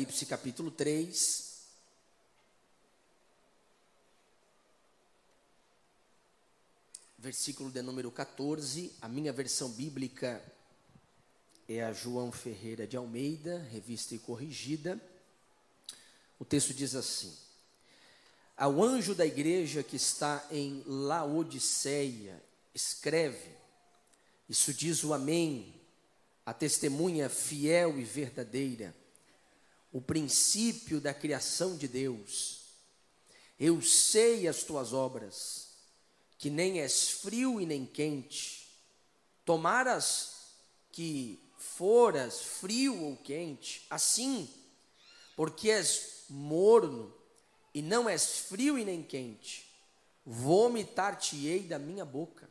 Apocalipse capítulo 3. Versículo de número 14, a minha versão bíblica é a João Ferreira de Almeida, revista e corrigida. O texto diz assim: Ao anjo da igreja que está em Laodiceia, escreve: Isso diz o Amém, a testemunha fiel e verdadeira o princípio da criação de Deus. Eu sei as tuas obras, que nem és frio e nem quente. Tomaras que foras frio ou quente, assim, porque és morno e não és frio e nem quente, vomitar-te-ei da minha boca.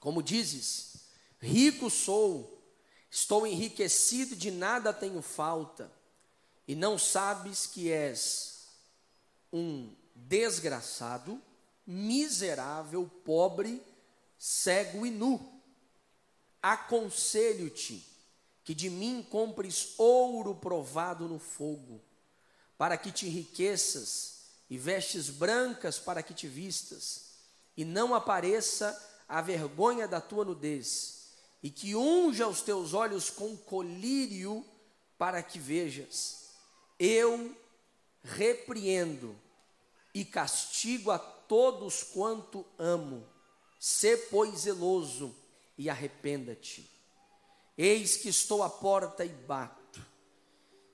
Como dizes, rico sou, estou enriquecido, de nada tenho falta e não sabes que és um desgraçado, miserável, pobre, cego e nu. Aconselho-te que de mim compres ouro provado no fogo, para que te enriqueças, e vestes brancas para que te vistas, e não apareça a vergonha da tua nudez, e que unja os teus olhos com colírio para que vejas. Eu repreendo e castigo a todos quanto amo. Sê, pois, zeloso e arrependa-te. Eis que estou à porta e bato.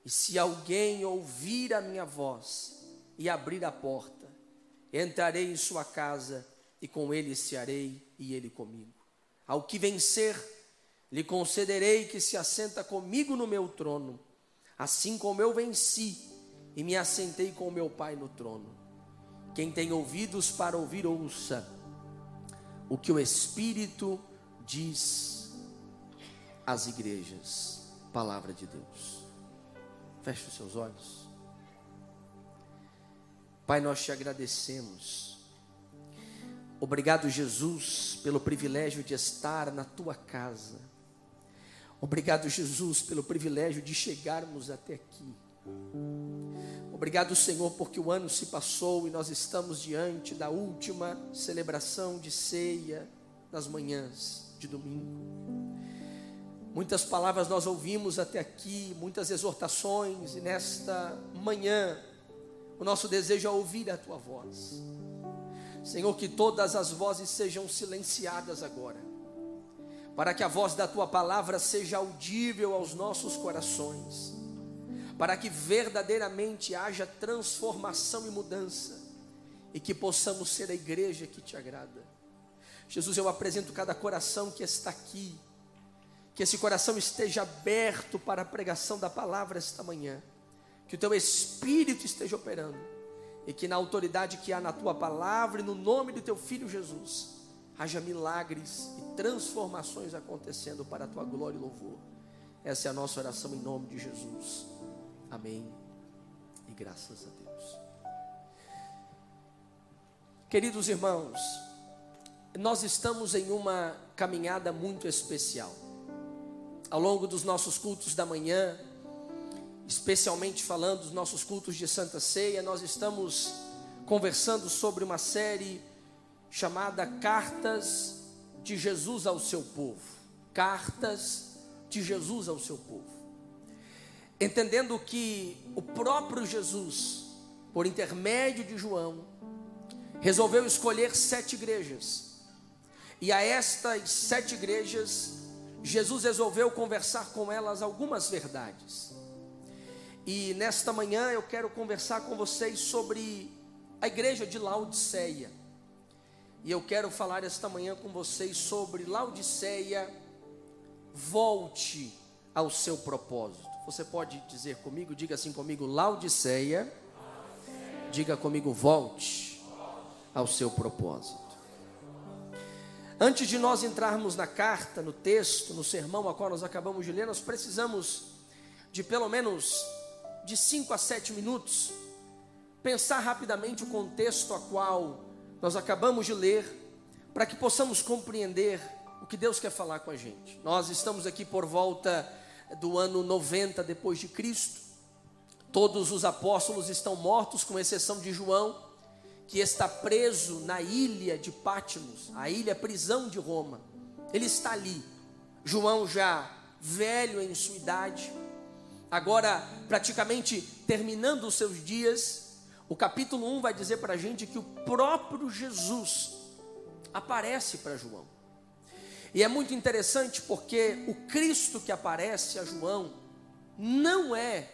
E se alguém ouvir a minha voz e abrir a porta, entrarei em sua casa e com ele cearei e ele comigo. Ao que vencer, lhe concederei que se assenta comigo no meu trono assim como eu venci e me assentei com meu Pai no trono. Quem tem ouvidos para ouvir, ouça o que o Espírito diz às igrejas. Palavra de Deus. Feche os seus olhos. Pai, nós te agradecemos. Obrigado, Jesus, pelo privilégio de estar na tua casa Obrigado, Jesus, pelo privilégio de chegarmos até aqui. Obrigado, Senhor, porque o ano se passou e nós estamos diante da última celebração de ceia nas manhãs de domingo. Muitas palavras nós ouvimos até aqui, muitas exortações, e nesta manhã o nosso desejo é ouvir a tua voz. Senhor, que todas as vozes sejam silenciadas agora para que a voz da tua palavra seja audível aos nossos corações, para que verdadeiramente haja transformação e mudança, e que possamos ser a igreja que te agrada. Jesus, eu apresento cada coração que está aqui, que esse coração esteja aberto para a pregação da palavra esta manhã, que o teu Espírito esteja operando, e que na autoridade que há na tua palavra e no nome do teu Filho Jesus, haja milagres e transformações acontecendo para a tua glória e louvor. Essa é a nossa oração em nome de Jesus. Amém. E graças a Deus. Queridos irmãos, nós estamos em uma caminhada muito especial. Ao longo dos nossos cultos da manhã, especialmente falando dos nossos cultos de Santa Ceia, nós estamos conversando sobre uma série chamada Cartas de Jesus ao seu povo. Cartas de Jesus ao seu povo. Entendendo que o próprio Jesus, por intermédio de João, resolveu escolher sete igrejas. E a estas sete igrejas, Jesus resolveu conversar com elas algumas verdades. E nesta manhã eu quero conversar com vocês sobre a igreja de Laodiceia. E eu quero falar esta manhã com vocês sobre Laodiceia. Volte ao seu propósito. Você pode dizer comigo, diga assim comigo, Laodiceia. Diga comigo, volte ao seu propósito. Antes de nós entrarmos na carta, no texto, no sermão a qual nós acabamos de ler, nós precisamos de pelo menos de 5 a 7 minutos pensar rapidamente o contexto a qual nós acabamos de ler, para que possamos compreender o que Deus quer falar com a gente. Nós estamos aqui por volta do ano 90 depois de Cristo, Todos os apóstolos estão mortos, com exceção de João, que está preso na ilha de Pátimos, a ilha prisão de Roma. Ele está ali. João já velho em sua idade, agora praticamente terminando os seus dias. O capítulo 1 vai dizer para a gente que o próprio Jesus aparece para João. E é muito interessante porque o Cristo que aparece a João não é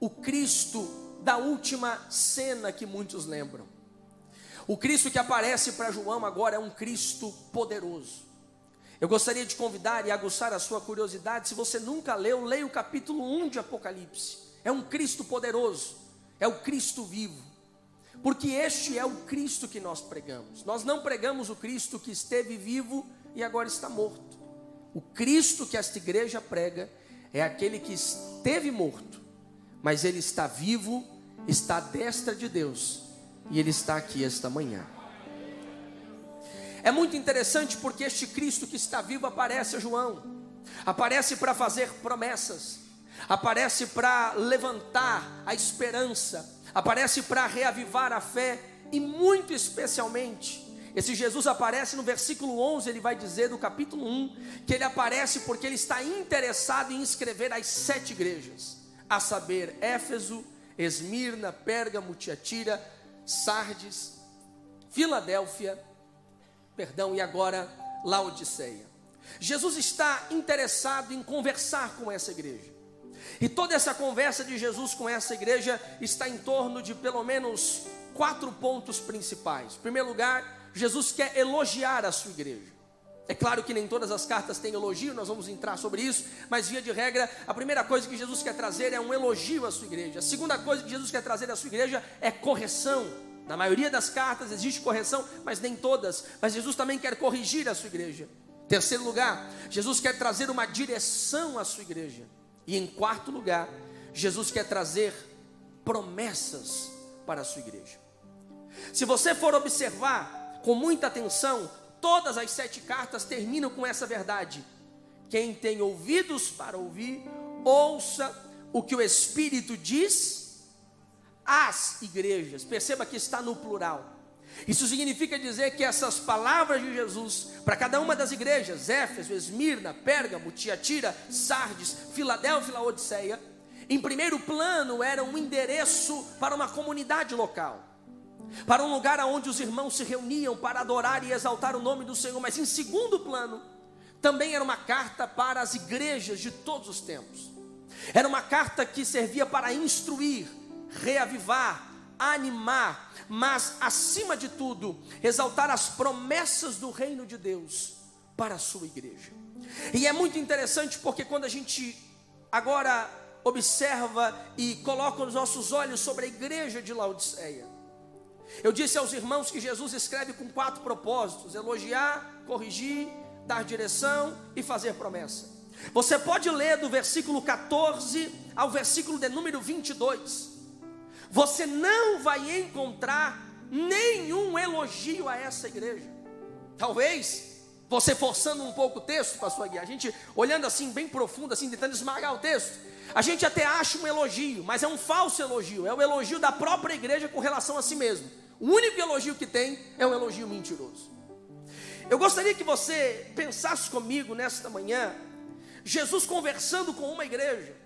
o Cristo da última cena que muitos lembram. O Cristo que aparece para João agora é um Cristo poderoso. Eu gostaria de convidar e aguçar a sua curiosidade. Se você nunca leu, leia o capítulo 1 de Apocalipse. É um Cristo poderoso, é o Cristo vivo. Porque este é o Cristo que nós pregamos. Nós não pregamos o Cristo que esteve vivo e agora está morto. O Cristo que esta igreja prega é aquele que esteve morto, mas ele está vivo, está à destra de Deus e ele está aqui esta manhã. É muito interessante porque este Cristo que está vivo aparece a João, aparece para fazer promessas, aparece para levantar a esperança, aparece para reavivar a fé e muito especialmente esse Jesus aparece no versículo 11, ele vai dizer do capítulo 1, que ele aparece porque ele está interessado em escrever as sete igrejas, a saber, Éfeso, Esmirna, Pérgamo, Tiatira, Sardes, Filadélfia, perdão, e agora Laodiceia. Jesus está interessado em conversar com essa igreja. E toda essa conversa de Jesus com essa igreja está em torno de pelo menos quatro pontos principais. Em primeiro lugar, Jesus quer elogiar a sua igreja. É claro que nem todas as cartas têm elogio, nós vamos entrar sobre isso, mas via de regra, a primeira coisa que Jesus quer trazer é um elogio à sua igreja. A segunda coisa que Jesus quer trazer à sua igreja é correção. Na maioria das cartas existe correção, mas nem todas. Mas Jesus também quer corrigir a sua igreja. Terceiro lugar, Jesus quer trazer uma direção à sua igreja. E em quarto lugar, Jesus quer trazer promessas para a sua igreja. Se você for observar com muita atenção, todas as sete cartas terminam com essa verdade. Quem tem ouvidos para ouvir, ouça o que o Espírito diz às igrejas. Perceba que está no plural. Isso significa dizer que essas palavras de Jesus, para cada uma das igrejas, Éfeso, Esmirna, Pérgamo, Tiatira, Sardes, Filadélfia e Laodiceia, em primeiro plano era um endereço para uma comunidade local para um lugar onde os irmãos se reuniam para adorar e exaltar o nome do Senhor, mas em segundo plano, também era uma carta para as igrejas de todos os tempos. Era uma carta que servia para instruir, reavivar, animar, mas acima de tudo, exaltar as promessas do reino de Deus para a sua igreja. E é muito interessante porque quando a gente agora observa e coloca os nossos olhos sobre a igreja de Laodiceia, eu disse aos irmãos que Jesus escreve com quatro propósitos: elogiar, corrigir, dar direção e fazer promessa. Você pode ler do versículo 14 ao versículo de número 22. Você não vai encontrar nenhum elogio a essa igreja. Talvez você forçando um pouco o texto, pastor Guia, a gente olhando assim bem profundo, assim tentando esmagar o texto, a gente até acha um elogio, mas é um falso elogio, é o elogio da própria igreja com relação a si mesmo. O único elogio que tem é um elogio mentiroso. Eu gostaria que você pensasse comigo nesta manhã, Jesus conversando com uma igreja.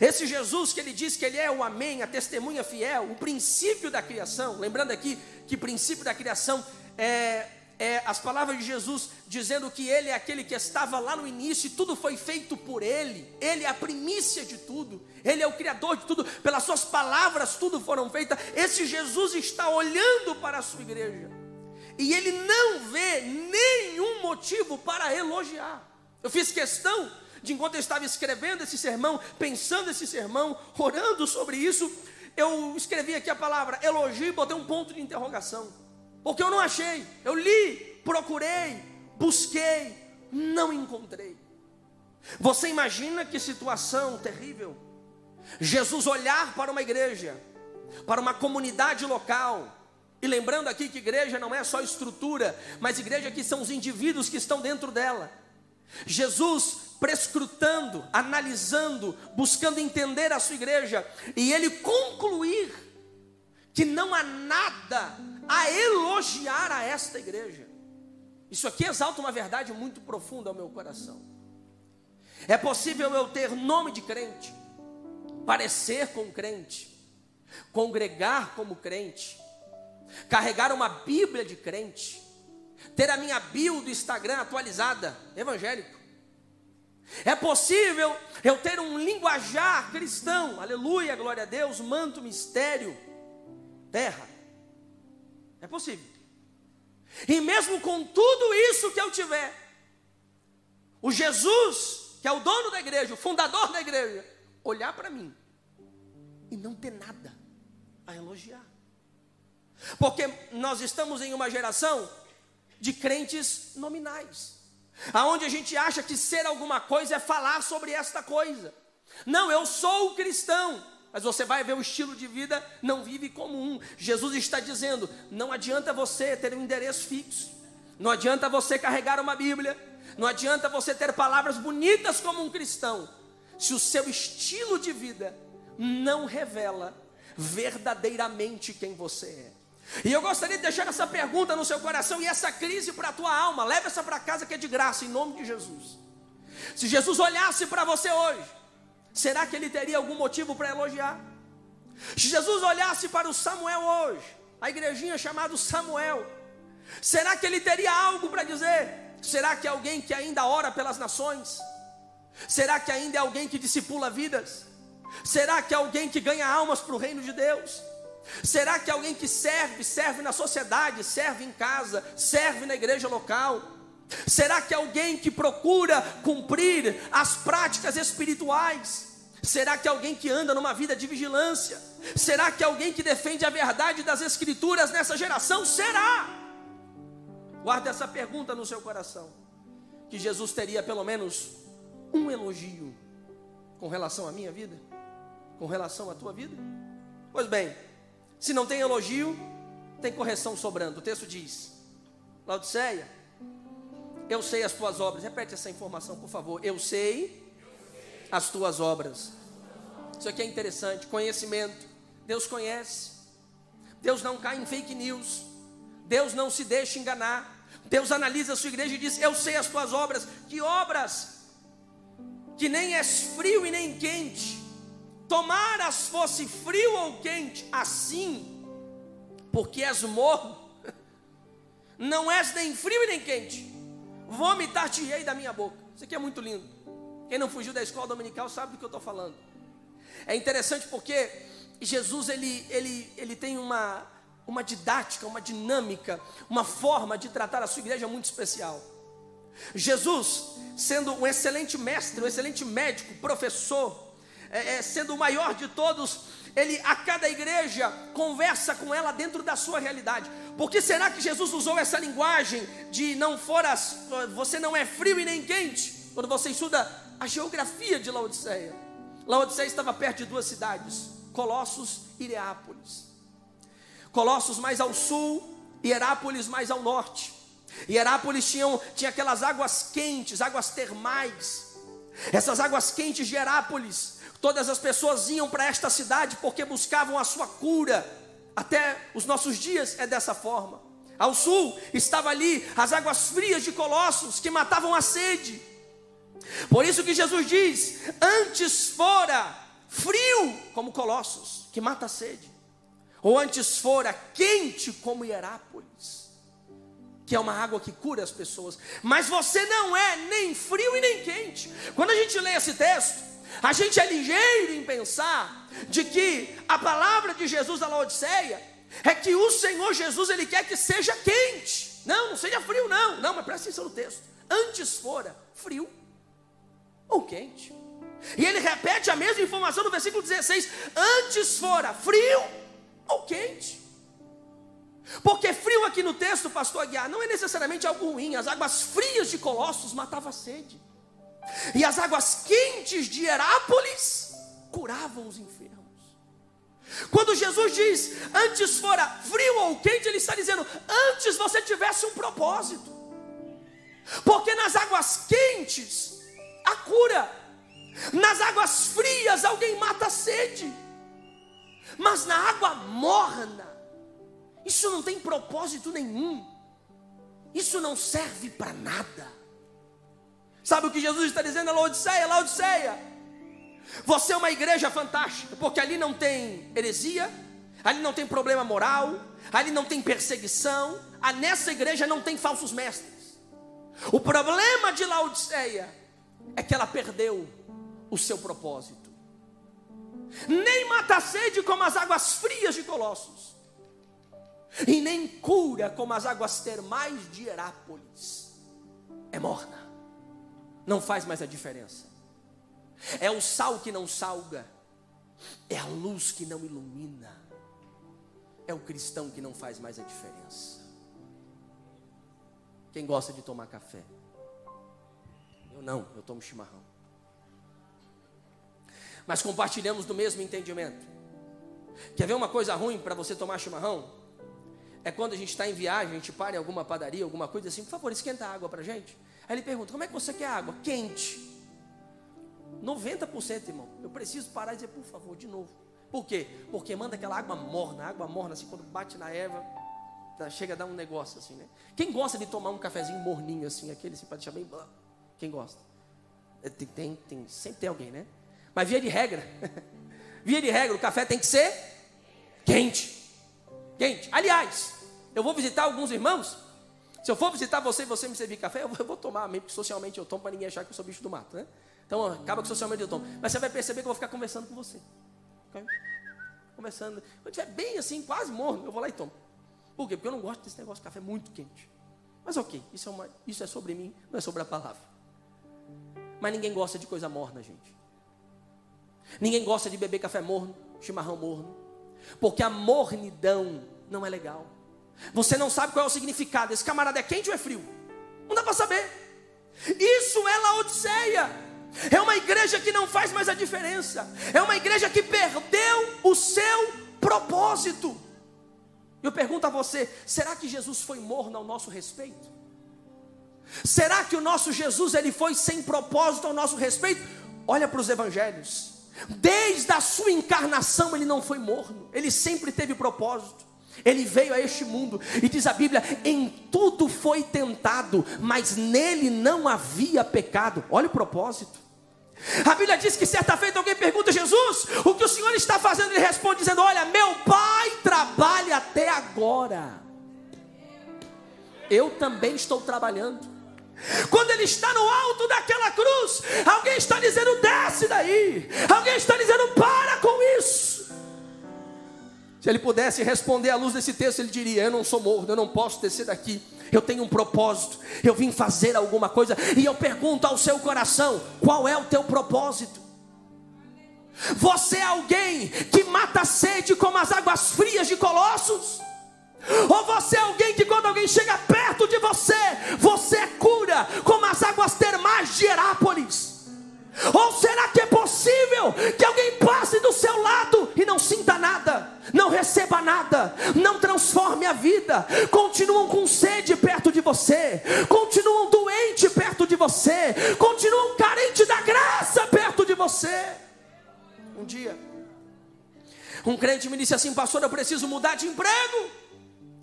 Esse Jesus que ele diz que ele é o amém, a testemunha fiel, o princípio da criação. Lembrando aqui que princípio da criação é é, as palavras de Jesus dizendo que Ele é aquele que estava lá no início e tudo foi feito por Ele, Ele é a primícia de tudo, Ele é o Criador de tudo, pelas Suas palavras tudo foram feitas. Esse Jesus está olhando para a sua igreja e Ele não vê nenhum motivo para elogiar. Eu fiz questão de, enquanto eu estava escrevendo esse sermão, pensando esse sermão, orando sobre isso, eu escrevi aqui a palavra elogio e botei um ponto de interrogação. Porque eu não achei. Eu li, procurei, busquei, não encontrei. Você imagina que situação terrível? Jesus olhar para uma igreja, para uma comunidade local, e lembrando aqui que igreja não é só estrutura, mas igreja que são os indivíduos que estão dentro dela. Jesus prescrutando, analisando, buscando entender a sua igreja, e ele concluir que não há nada a elogiar a esta igreja. Isso aqui exalta uma verdade muito profunda ao meu coração. É possível eu ter nome de crente, parecer com crente, congregar como crente, carregar uma Bíblia de crente, ter a minha bio do Instagram atualizada, evangélico. É possível eu ter um linguajar cristão, aleluia, glória a Deus, manto, mistério, terra. É possível. E mesmo com tudo isso que eu tiver, o Jesus, que é o dono da igreja, o fundador da igreja, olhar para mim e não ter nada a elogiar. Porque nós estamos em uma geração de crentes nominais, aonde a gente acha que ser alguma coisa é falar sobre esta coisa. Não, eu sou cristão, mas você vai ver o estilo de vida não vive como um. Jesus está dizendo: não adianta você ter um endereço fixo, não adianta você carregar uma Bíblia, não adianta você ter palavras bonitas como um cristão, se o seu estilo de vida não revela verdadeiramente quem você é. E eu gostaria de deixar essa pergunta no seu coração e essa crise para a tua alma. Leve essa para casa que é de graça, em nome de Jesus. Se Jesus olhasse para você hoje, será que ele teria algum motivo para elogiar? Se Jesus olhasse para o Samuel hoje, a igrejinha chamada Samuel, será que ele teria algo para dizer? Será que é alguém que ainda ora pelas nações? Será que ainda é alguém que discipula vidas? Será que é alguém que ganha almas para o reino de Deus? Será que alguém que serve, serve na sociedade, serve em casa, serve na igreja local? Será que alguém que procura cumprir as práticas espirituais? Será que alguém que anda numa vida de vigilância? Será que alguém que defende a verdade das Escrituras nessa geração? Será? Guarde essa pergunta no seu coração: que Jesus teria pelo menos um elogio com relação à minha vida? Com relação à tua vida? Pois bem, se não tem elogio, tem correção sobrando. O texto diz: Laodiceia, eu sei as tuas obras. Repete essa informação, por favor. Eu sei as tuas obras. Isso aqui é interessante. Conhecimento. Deus conhece. Deus não cai em fake news. Deus não se deixa enganar. Deus analisa a sua igreja e diz: Eu sei as tuas obras. Que obras? Que nem és frio e nem quente tomaras fosse frio ou quente, assim, porque és morno, não és nem frio e nem quente, vomitar-te-ei da minha boca. Isso aqui é muito lindo. Quem não fugiu da escola dominical sabe do que eu estou falando. É interessante porque Jesus ele, ele, ele tem uma, uma didática, uma dinâmica, uma forma de tratar a sua igreja muito especial. Jesus, sendo um excelente mestre, um excelente médico, professor, é, é, sendo o maior de todos, ele a cada igreja conversa com ela dentro da sua realidade. Por que será que Jesus usou essa linguagem de não foras, você não é frio e nem quente? Quando você estuda a geografia de Laodiceia. Laodiceia estava perto de duas cidades, Colossos e Hierápolis. Colossos mais ao sul, e Herápolis mais ao norte. E Herápolis tinha, aquelas águas quentes, águas termais. Essas águas quentes de Herápolis Todas as pessoas iam para esta cidade porque buscavam a sua cura. Até os nossos dias é dessa forma. Ao sul estava ali as águas frias de Colossos que matavam a sede. Por isso que Jesus diz: antes fora frio como Colossos, que mata a sede, ou antes fora quente como Hierápolis, que é uma água que cura as pessoas. Mas você não é nem frio e nem quente. Quando a gente lê esse texto, a gente é ligeiro em pensar de que a palavra de Jesus à Laodiceia é que o Senhor Jesus ele quer que seja quente. Não, não seja frio, não. Não, mas presta atenção no texto. Antes fora frio ou quente. E ele repete a mesma informação no versículo 16: antes fora frio ou quente. Porque frio aqui no texto, pastor Aguiar, não é necessariamente algo ruim. As águas frias de Colossos matavam a sede. E as águas quentes de Herápolis curavam os enfermos. Quando Jesus diz, antes fora frio ou quente, ele está dizendo, antes você tivesse um propósito. Porque nas águas quentes, há cura. Nas águas frias alguém mata a sede. Mas na água morna, isso não tem propósito nenhum. Isso não serve para nada. Sabe o que Jesus está dizendo a Laodiceia? Laodiceia, você é uma igreja fantástica, porque ali não tem heresia, ali não tem problema moral, ali não tem perseguição, ah, nessa igreja não tem falsos mestres. O problema de Laodiceia é que ela perdeu o seu propósito. Nem mata a sede como as águas frias de Colossos, e nem cura como as águas termais de Herápolis. É morna, não faz mais a diferença. É o sal que não salga, é a luz que não ilumina, é o cristão que não faz mais a diferença. Quem gosta de tomar café? Eu não, eu tomo chimarrão. Mas compartilhamos do mesmo entendimento. Quer ver uma coisa ruim para você tomar chimarrão? É quando a gente está em viagem, a gente para em alguma padaria, alguma coisa assim, por favor, esquenta a água para gente. Aí ele pergunta: como é que você quer água? Quente. 90%, irmão. Eu preciso parar e dizer, por favor, de novo. Por quê? Porque manda aquela água morna, água morna, assim, quando bate na erva, chega a dar um negócio assim, né? Quem gosta de tomar um cafezinho morninho assim, aquele assim, para deixar bem. Quem gosta? É, tem, tem, tem, sempre tem alguém, né? Mas via de regra, via de regra, o café tem que ser quente. Quente. Aliás, eu vou visitar alguns irmãos. Se eu for visitar você e você me servir café, eu vou, tomar mesmo, porque socialmente eu tomo para ninguém achar que eu sou bicho do mato, né? Então acaba que socialmente eu tomo. Mas você vai perceber que eu vou ficar conversando com você. Conversando. Quando estiver bem assim, quase morno, eu vou lá e tomo. Por quê? Porque eu não gosto desse negócio de café muito quente. Mas ok, isso é, uma, isso é sobre mim, não é sobre a palavra. Mas ninguém gosta de coisa morna, gente. Ninguém gosta de beber café morno, chimarrão morno. Porque a mornidão não é legal. Você não sabe qual é o significado. Esse camarada é quente ou é frio? Não dá para saber. Isso é Laodiceia. É uma igreja que não faz mais a diferença. É uma igreja que perdeu o seu propósito. Eu pergunto a você: será que Jesus foi morno ao nosso respeito? Será que o nosso Jesus ele foi sem propósito ao nosso respeito? Olha para os evangelhos. Desde a sua encarnação ele não foi morno, ele sempre teve propósito. Ele veio a este mundo e diz a Bíblia: em tudo foi tentado, mas nele não havia pecado. Olha o propósito. A Bíblia diz que certa feita alguém pergunta a Jesus: o que o Senhor está fazendo? Ele responde dizendo: Olha, meu pai trabalha até agora. Eu também estou trabalhando. Quando ele está no alto daquela cruz, alguém está dizendo: desce daí. Alguém está dizendo: para com isso. Se ele pudesse responder à luz desse texto, ele diria: Eu não sou morto, eu não posso descer daqui. Eu tenho um propósito, eu vim fazer alguma coisa. E eu pergunto ao seu coração: Qual é o teu propósito? Você é alguém que mata a sede como as águas frias de Colossos? Ou você é alguém que quando alguém chega perto de você, você cura como as águas termais de Herápolis? Ou será que é possível que alguém passe do seu lado e não sinta nada, não receba nada, não transforme a vida? Continuam com sede perto de você, continuam doente perto de você, continuam carente da graça perto de você. Um dia, um crente me disse assim, pastor, eu preciso mudar de emprego.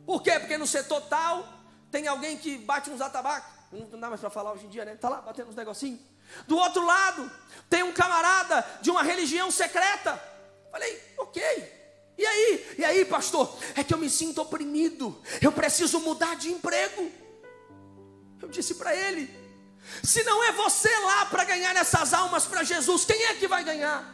Por quê? Porque no setor tal tem alguém que bate uns atabacos. Não dá mais para falar hoje em dia, né? Está lá batendo uns negocinhos. Do outro lado, tem um camarada de uma religião secreta. Falei, ok. E aí? E aí, pastor? É que eu me sinto oprimido. Eu preciso mudar de emprego. Eu disse para ele: se não é você lá para ganhar essas almas para Jesus, quem é que vai ganhar?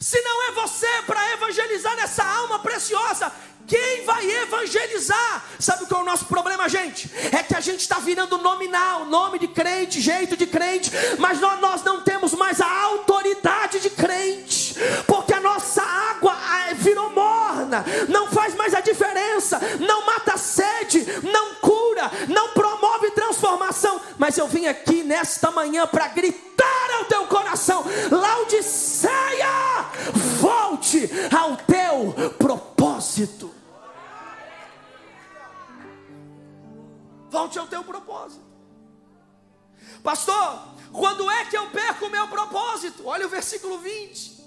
Se não é você para evangelizar essa alma preciosa, quem vai evangelizar? Sabe qual é o nosso problema, gente? É que a gente está virando nominal, nome de crente, jeito de crente, mas nós, nós não temos mais a autoridade de crente, porque a nossa água virou morna, não faz mais a diferença, não mata a sede, não cura, não promove transformação. Mas eu vim aqui nesta manhã para gritar ao teu coração: Laodiceia, volte ao teu propósito. Volte ao teu propósito. Pastor, quando é que eu perco o meu propósito? Olha o versículo 20.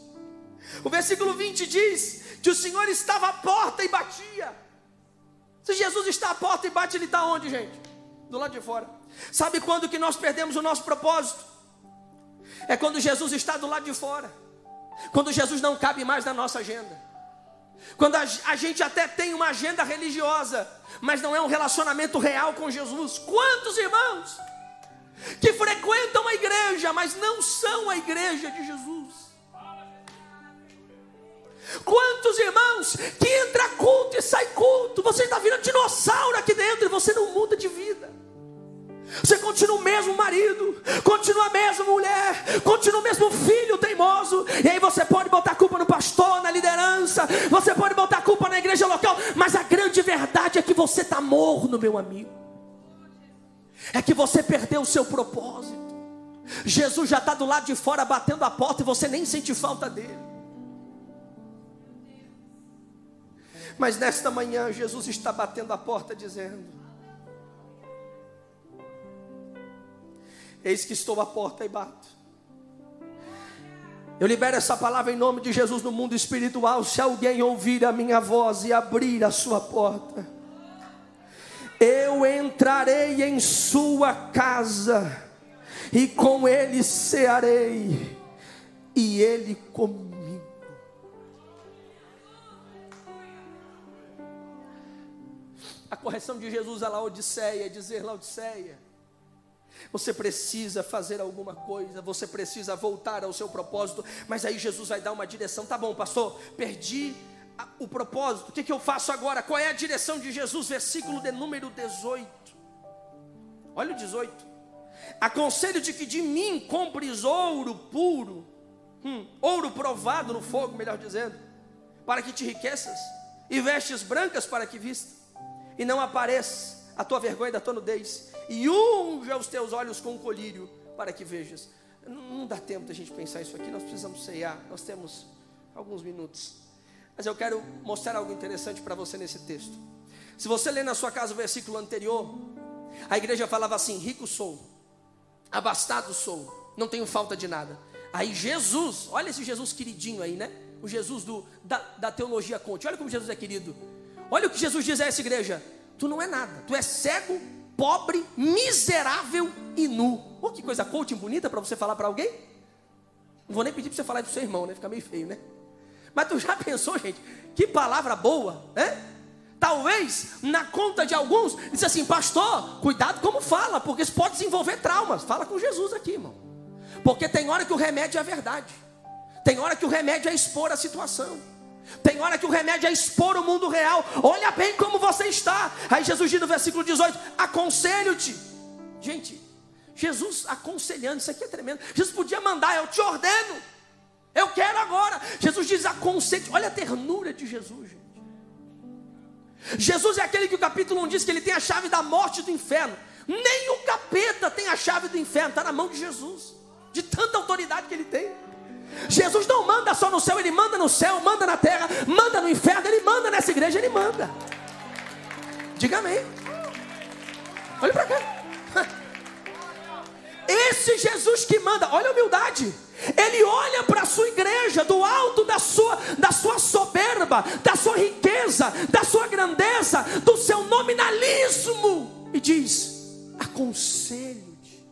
O versículo 20 diz que o Senhor estava à porta e batia. Se Jesus está à porta e bate, ele está onde, gente? Do lado de fora. Sabe quando que nós perdemos o nosso propósito? É quando Jesus está do lado de fora. Quando Jesus não cabe mais na nossa agenda. Quando a, gente até tem uma agenda religiosa, mas não é um relacionamento real com Jesus. Quantos irmãos que frequentam a igreja, mas não são a igreja de Jesus? Quantos irmãos que entra culto e sai culto, você está virando dinossauro aqui dentro e você não muda de vida. Você continua o mesmo marido, continua a mesma mulher, continua o mesmo filho teimoso. E aí você pode botar a culpa no pastor, você está morno, meu amigo. É que você perdeu o seu propósito. Jesus já está do lado de fora batendo a porta e você nem sente falta dele. Mas nesta manhã Jesus está batendo a porta dizendo: Eis que estou à porta e bato. Eu libero essa palavra em nome de Jesus no mundo espiritual. Se alguém ouvir a minha voz e abrir a sua porta, eu entrarei em sua casa e com ele cearei, e ele comigo. A correção de Jesus a Laodiceia é dizer: Laodiceia, você precisa fazer alguma coisa, você precisa voltar ao seu propósito, mas aí Jesus vai dar uma direção. Tá bom, pastor, perdi o propósito, o que, que eu faço agora? Qual é a direção de Jesus? Versículo de número 18. Olha o 18. Aconselho de que de mim compres ouro puro, hum, ouro provado no fogo, melhor dizendo, para que te enriqueças, e vestes brancas para que vista, e não apareça a tua vergonha da tua nudez, e unja os teus olhos com um colírio para que vejas. Não, não dá tempo da gente pensar isso aqui, nós precisamos ceiar, nós temos alguns minutos. Mas eu quero mostrar algo interessante para você nesse texto. Se você ler na sua casa o versículo anterior, a igreja falava assim: rico sou, abastado sou, não tenho falta de nada. Aí Jesus, olha esse Jesus queridinho aí, né? O Jesus do, da, da teologia conte. Olha como Jesus é querido. Olha o que Jesus diz a essa igreja: Tu não é nada, tu é cego, pobre, miserável e nu. Oh, que coisa coaching bonita para você falar para alguém. Não vou nem pedir para você falar para o seu irmão, né? Fica meio feio, né? Mas tu já pensou, gente? Que palavra boa, né? Talvez na conta de alguns, diz assim, pastor, cuidado como fala, porque isso pode desenvolver traumas. Fala com Jesus aqui, irmão. Porque tem hora que o remédio é a verdade, tem hora que o remédio é expor a situação. Tem hora que o remédio é expor o mundo real. Olha bem como você está. Aí Jesus diz no versículo 18: Aconselho-te. Gente, Jesus aconselhando, isso aqui é tremendo. Jesus podia mandar, eu te ordeno. Eu quero agora. Jesus diz: aconselho. Olha a ternura de Jesus, gente. Jesus é aquele que o capítulo 1 diz que ele tem a chave da morte e do inferno. Nem o capeta tem a chave do inferno, está na mão de Jesus. De tanta autoridade que ele tem. Jesus não manda só no céu, ele manda no céu, manda na terra, manda no inferno, ele manda nessa igreja, ele manda. Diga amém. Olha para cá. Esse Jesus que manda, olha a humildade. Ele olha para a sua igreja do alto da sua, da sua soberba, da sua riqueza, da sua grandeza, do seu nominalismo e diz: aconselho-te.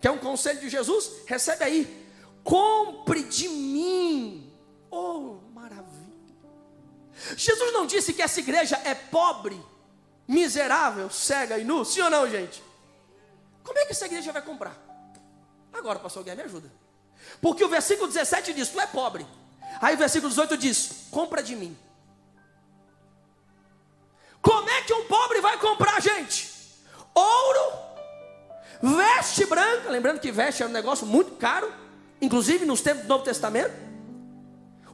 Quer um conselho de Jesus? Recebe aí compre de mim. Oh, maravilha. Jesus não disse que essa igreja é pobre, miserável, cega e nu? Sim ou não, gente? Como é que essa igreja vai comprar? Agora, pastor Guilherme, me ajuda. Porque o versículo 17 diz: Tu é pobre. Aí o versículo 18 diz: Compra de mim. Como é que um pobre vai comprar, gente? Ouro, veste branca. Lembrando que veste é um negócio muito caro inclusive nos tempos do Novo Testamento.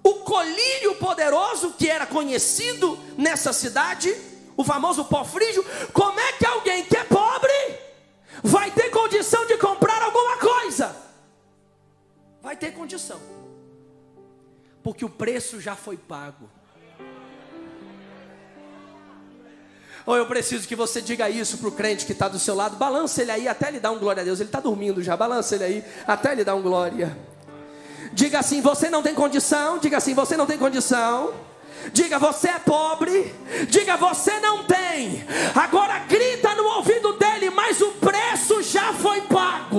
O colírio poderoso que era conhecido nessa cidade, o famoso pó frígio, como é que alguém que é pobre vai ter condição de comprar? Vai ter condição, porque o preço já foi pago. Ou eu preciso que você diga isso para o crente que está do seu lado. Balança ele aí até ele dar um glória a Deus. Ele está dormindo já. Balança ele aí até ele dar um glória. Diga assim: você não tem condição. Diga assim: você não tem condição. Diga você é pobre. Diga você não tem. Agora grita no ouvido dele, mas o preço já foi pago.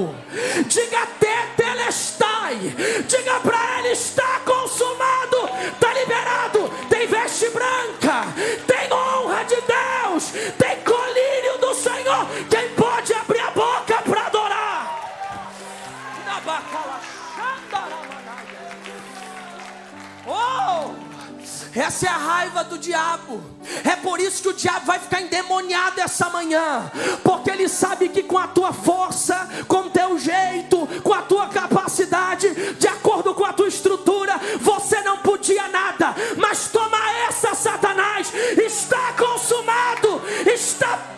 Porque ele sabe que com a tua força, com o teu jeito, com a tua capacidade, de acordo com a tua estrutura, você não podia nada. Mas toma essa, Satanás, está consumado, está.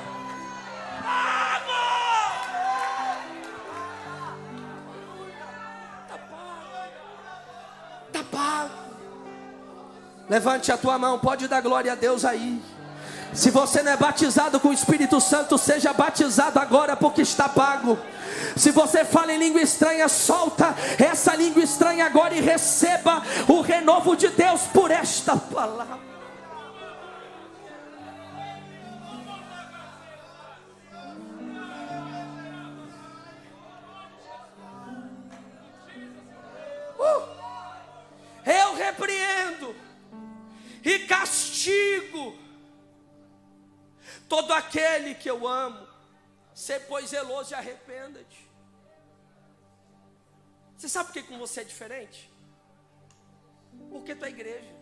Levante a tua mão, pode dar glória a Deus aí. Se você não é batizado com o Espírito Santo, seja batizado agora, porque está pago. Se você fala em língua estranha, solta essa língua estranha agora e receba o renovo de Deus por esta palavra. Todo aquele que eu amo. Ser, pois, zeloso e arrependa-te. Você sabe por que com você é diferente? Porque tu é igreja.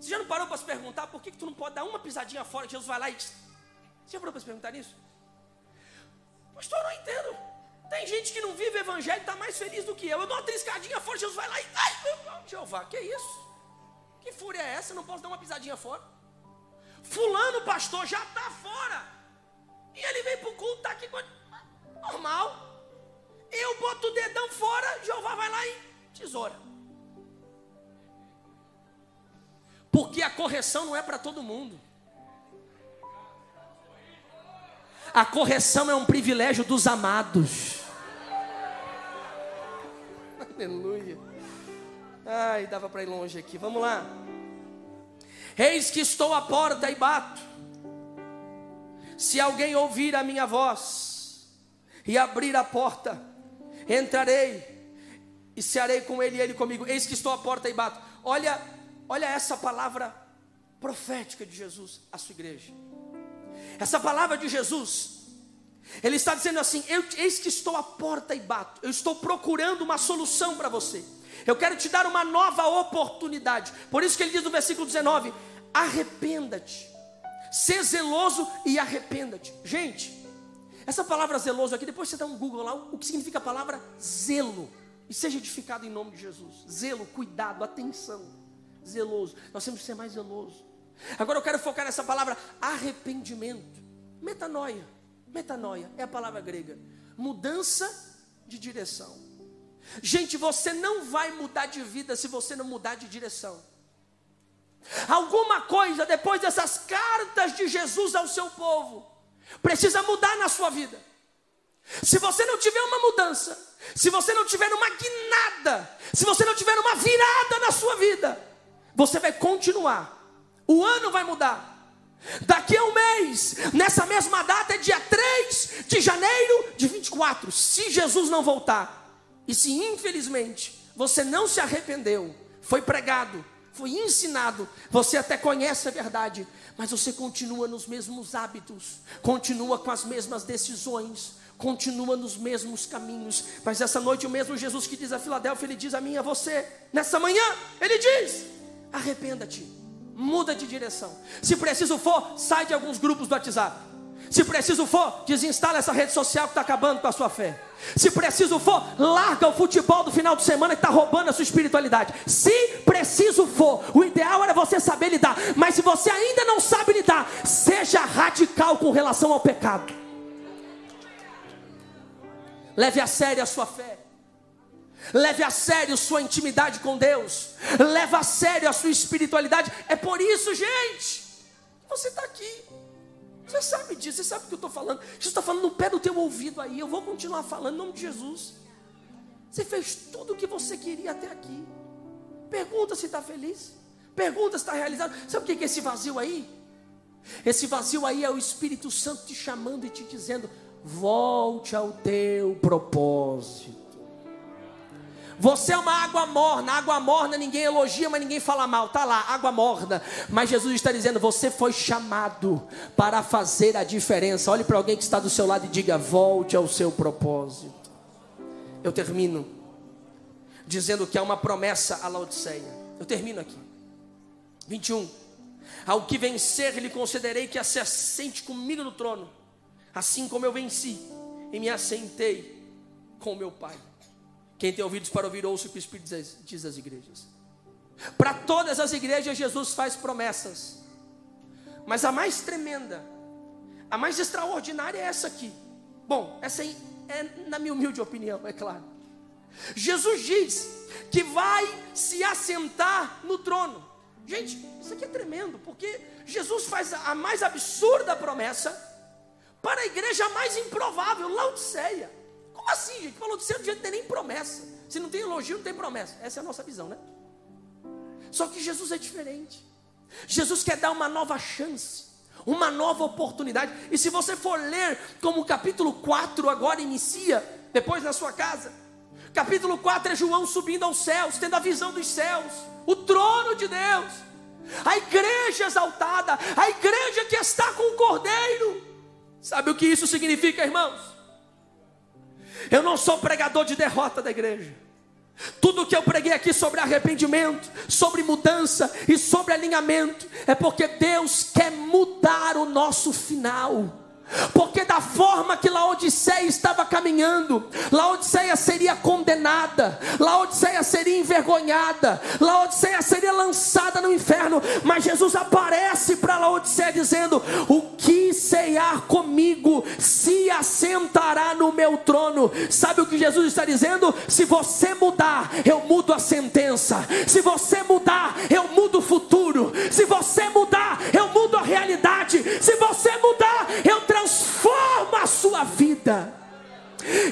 Você já não parou para se perguntar por que, que tu não pode dar uma pisadinha fora que Jesus vai lá e. Você já parou para se perguntar nisso? Pastor, eu não entendo. Tem gente que não vive o evangelho e está mais feliz do que eu. Eu dou uma triscadinha fora, Jesus vai lá e. Ai, meu Jeová, que isso? Que fúria é essa? Não posso dar uma pisadinha fora? Fulano, pastor, já está fora. E ele vem para o culto, está aqui. Normal. Eu boto o dedão fora, Jeová vai lá e tesoura. Porque a correção não é para todo mundo. A correção é um privilégio dos amados. Aleluia. Ai, dava para ir longe aqui. Vamos lá. Eis que estou à porta e bato. Se alguém ouvir a minha voz e abrir a porta, entrarei e cearei com ele e ele comigo. Eis que estou à porta e bato. Olha, olha essa palavra profética de Jesus à sua igreja. Essa palavra de Jesus, ele está dizendo assim: eu, Eis que estou à porta e bato. Eu estou procurando uma solução para você. Eu quero te dar uma nova oportunidade. Por isso que ele diz no versículo 19: arrependa-te. Ser zeloso e arrependa-te. Gente, essa palavra zeloso aqui, depois você dá um Google lá, o que significa a palavra zelo. E seja edificado em nome de Jesus. Zelo, cuidado, atenção. Zeloso. Nós temos que ser mais zeloso. Agora eu quero focar nessa palavra arrependimento. Metanoia. Metanoia é a palavra grega. Mudança de direção. Gente, você não vai mudar de vida se você não mudar de direção. Alguma coisa depois dessas cartas de Jesus ao seu povo precisa mudar na sua vida. Se você não tiver uma mudança, se você não tiver uma guinada, se você não tiver uma virada na sua vida, você vai continuar. O ano vai mudar. Daqui a um mês, nessa mesma data, é dia 3 de janeiro de 24. Se Jesus não voltar, e se infelizmente você não se arrependeu, foi pregado, foi ensinado, você até conhece a verdade, mas você continua nos mesmos hábitos, continua com as mesmas decisões, continua nos mesmos caminhos. Mas essa noite, o mesmo Jesus que diz a Filadélfia, ele diz a mim a você, nessa manhã, ele diz: arrependa-te, muda de direção. Se preciso for, sai de alguns grupos do WhatsApp. Se preciso for, desinstala essa rede social que está acabando com a sua fé. Se preciso for, larga o futebol do final de semana que está roubando a sua espiritualidade. Se preciso for, o ideal era você saber lidar. Mas se você ainda não sabe lidar, seja radical com relação ao pecado. Leve a sério a sua fé. Leve a sério sua intimidade com Deus. Leve a sério a sua espiritualidade. É por isso, gente Você está aqui. Você sabe disso, você sabe o que eu estou falando. Jesus está falando no pé do teu ouvido aí. Eu vou continuar falando em nome de Jesus. Você fez tudo o que você queria até aqui. Pergunta se está feliz. Pergunta se está realizado. Sabe o que é esse vazio aí? Esse vazio aí é o Espírito Santo te chamando e te dizendo: volte ao teu propósito. Você é uma água morna, água morna ninguém elogia, mas ninguém fala mal. Tá lá, água morna. Mas Jesus está dizendo: você foi chamado para fazer a diferença. Olhe para alguém que está do seu lado e diga: volte ao seu propósito. Eu termino dizendo que há uma promessa a Laodiceia. Eu termino aqui. 21. Ao que vencer, lhe concederei que se assente comigo no trono, assim como eu venci e me assentei com meu Pai. Quem tem ouvidos para ouvir, ouça o que o Espírito diz, diz às igrejas. Para todas as igrejas, Jesus faz promessas, mas a mais tremenda, a mais extraordinária é essa aqui. Bom, essa é, é na minha humilde opinião, é claro. Jesus diz que vai se assentar no trono. Gente, isso aqui é tremendo, porque Jesus faz a mais absurda promessa para a igreja mais improvável, Laodiceia. Como assim, gente? Para Laodiceia não devia ter nem promessa. Se não tem elogio, não tem promessa. Essa é a nossa visão, né? Só que Jesus é diferente. Jesus quer dar uma nova chance, uma nova oportunidade. E se você for ler como o capítulo 4 agora inicia, depois na sua casa, Capítulo 4 é João subindo aos céus, tendo a visão dos céus, o trono de Deus, a igreja exaltada, a igreja que está com o Cordeiro. Sabe o que isso significa, irmãos? Eu não sou pregador de derrota da igreja. Tudo que eu preguei aqui sobre arrependimento, sobre mudança e sobre alinhamento, é porque Deus quer mudar o nosso final. Porque da forma que Laodiceia estava caminhando, Laodiceia seria condenada, Laodiceia seria envergonhada, Laodiceia seria lançada no inferno. Mas Jesus aparece para Laodiceia dizendo: O que ceiar comigo se assentará no meu trono. Sabe o que Jesus está dizendo? Se você mudar, eu mudo a sentença. Se você mudar, eu mudo o futuro. Se você mudar, eu mudo a realidade. Se você mudar, eu transformo a sua vida.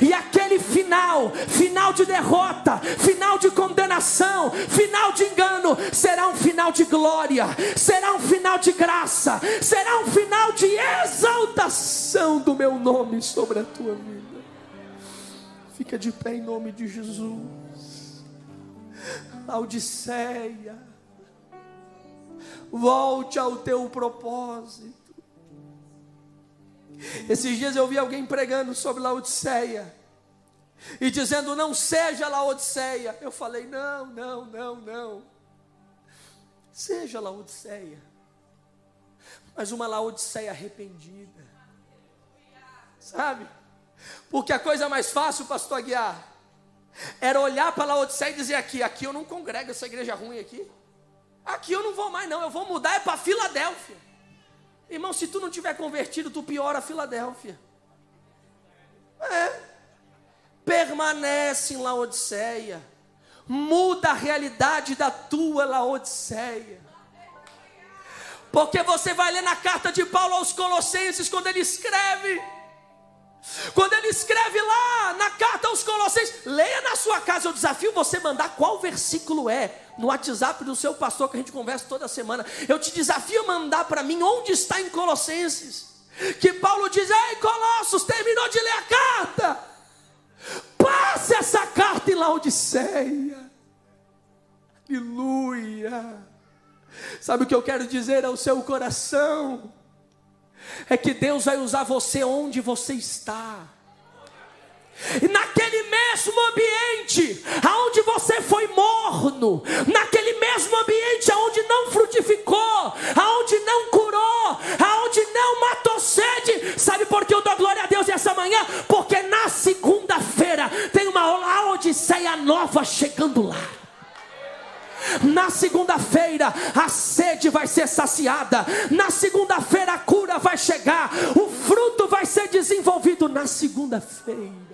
E aquele final, final de derrota, final de condenação, final de engano, será um final de glória, será um final de graça, será um final de exaltação do meu nome sobre a tua vida. Fica de pé em nome de Jesus. Laodiceia, volte ao teu propósito. Esses dias eu vi alguém pregando sobre Laodiceia e dizendo: Não seja Laodiceia. Eu falei: Não, não, não, não. Seja Laodiceia, mas uma Laodiceia arrependida, sabe? Porque a coisa mais fácil, pastor Aguiar, era olhar para Laodiceia e dizer: Aqui, aqui eu não congrego essa igreja ruim aqui. Aqui eu não vou mais, não. Eu vou mudar é para Filadélfia. Irmão, se tu não tiver convertido, tu piora a Filadélfia. É. Permanece em Laodiceia. Muda a realidade da tua Laodiceia. Porque você vai ler na carta de Paulo aos Colossenses, quando ele escreve quando ele escreve lá na carta aos Colossenses, leia na sua casa. Eu desafio você mandar qual versículo é no WhatsApp do seu pastor que a gente conversa toda semana. Eu te desafio a mandar para mim onde está em Colossenses. Que Paulo diz: Ei, Colossos, terminou de ler a carta. Passe essa carta em Laodiceia. Aleluia. Sabe o que eu quero dizer ao seu coração? É que Deus vai usar você onde você está. E naquele mesmo ambiente aonde você foi morno, naquele mesmo ambiente aonde não frutificou, aonde não curou, aonde não matou sede, sabe por que eu dou glória a Deus essa manhã? Porque na segunda-feira tem uma Odisseia nova chegando lá. Na segunda-feira a sede vai ser saciada. Na segunda-feira a cura vai chegar. O fruto vai ser desenvolvido na segunda-feira.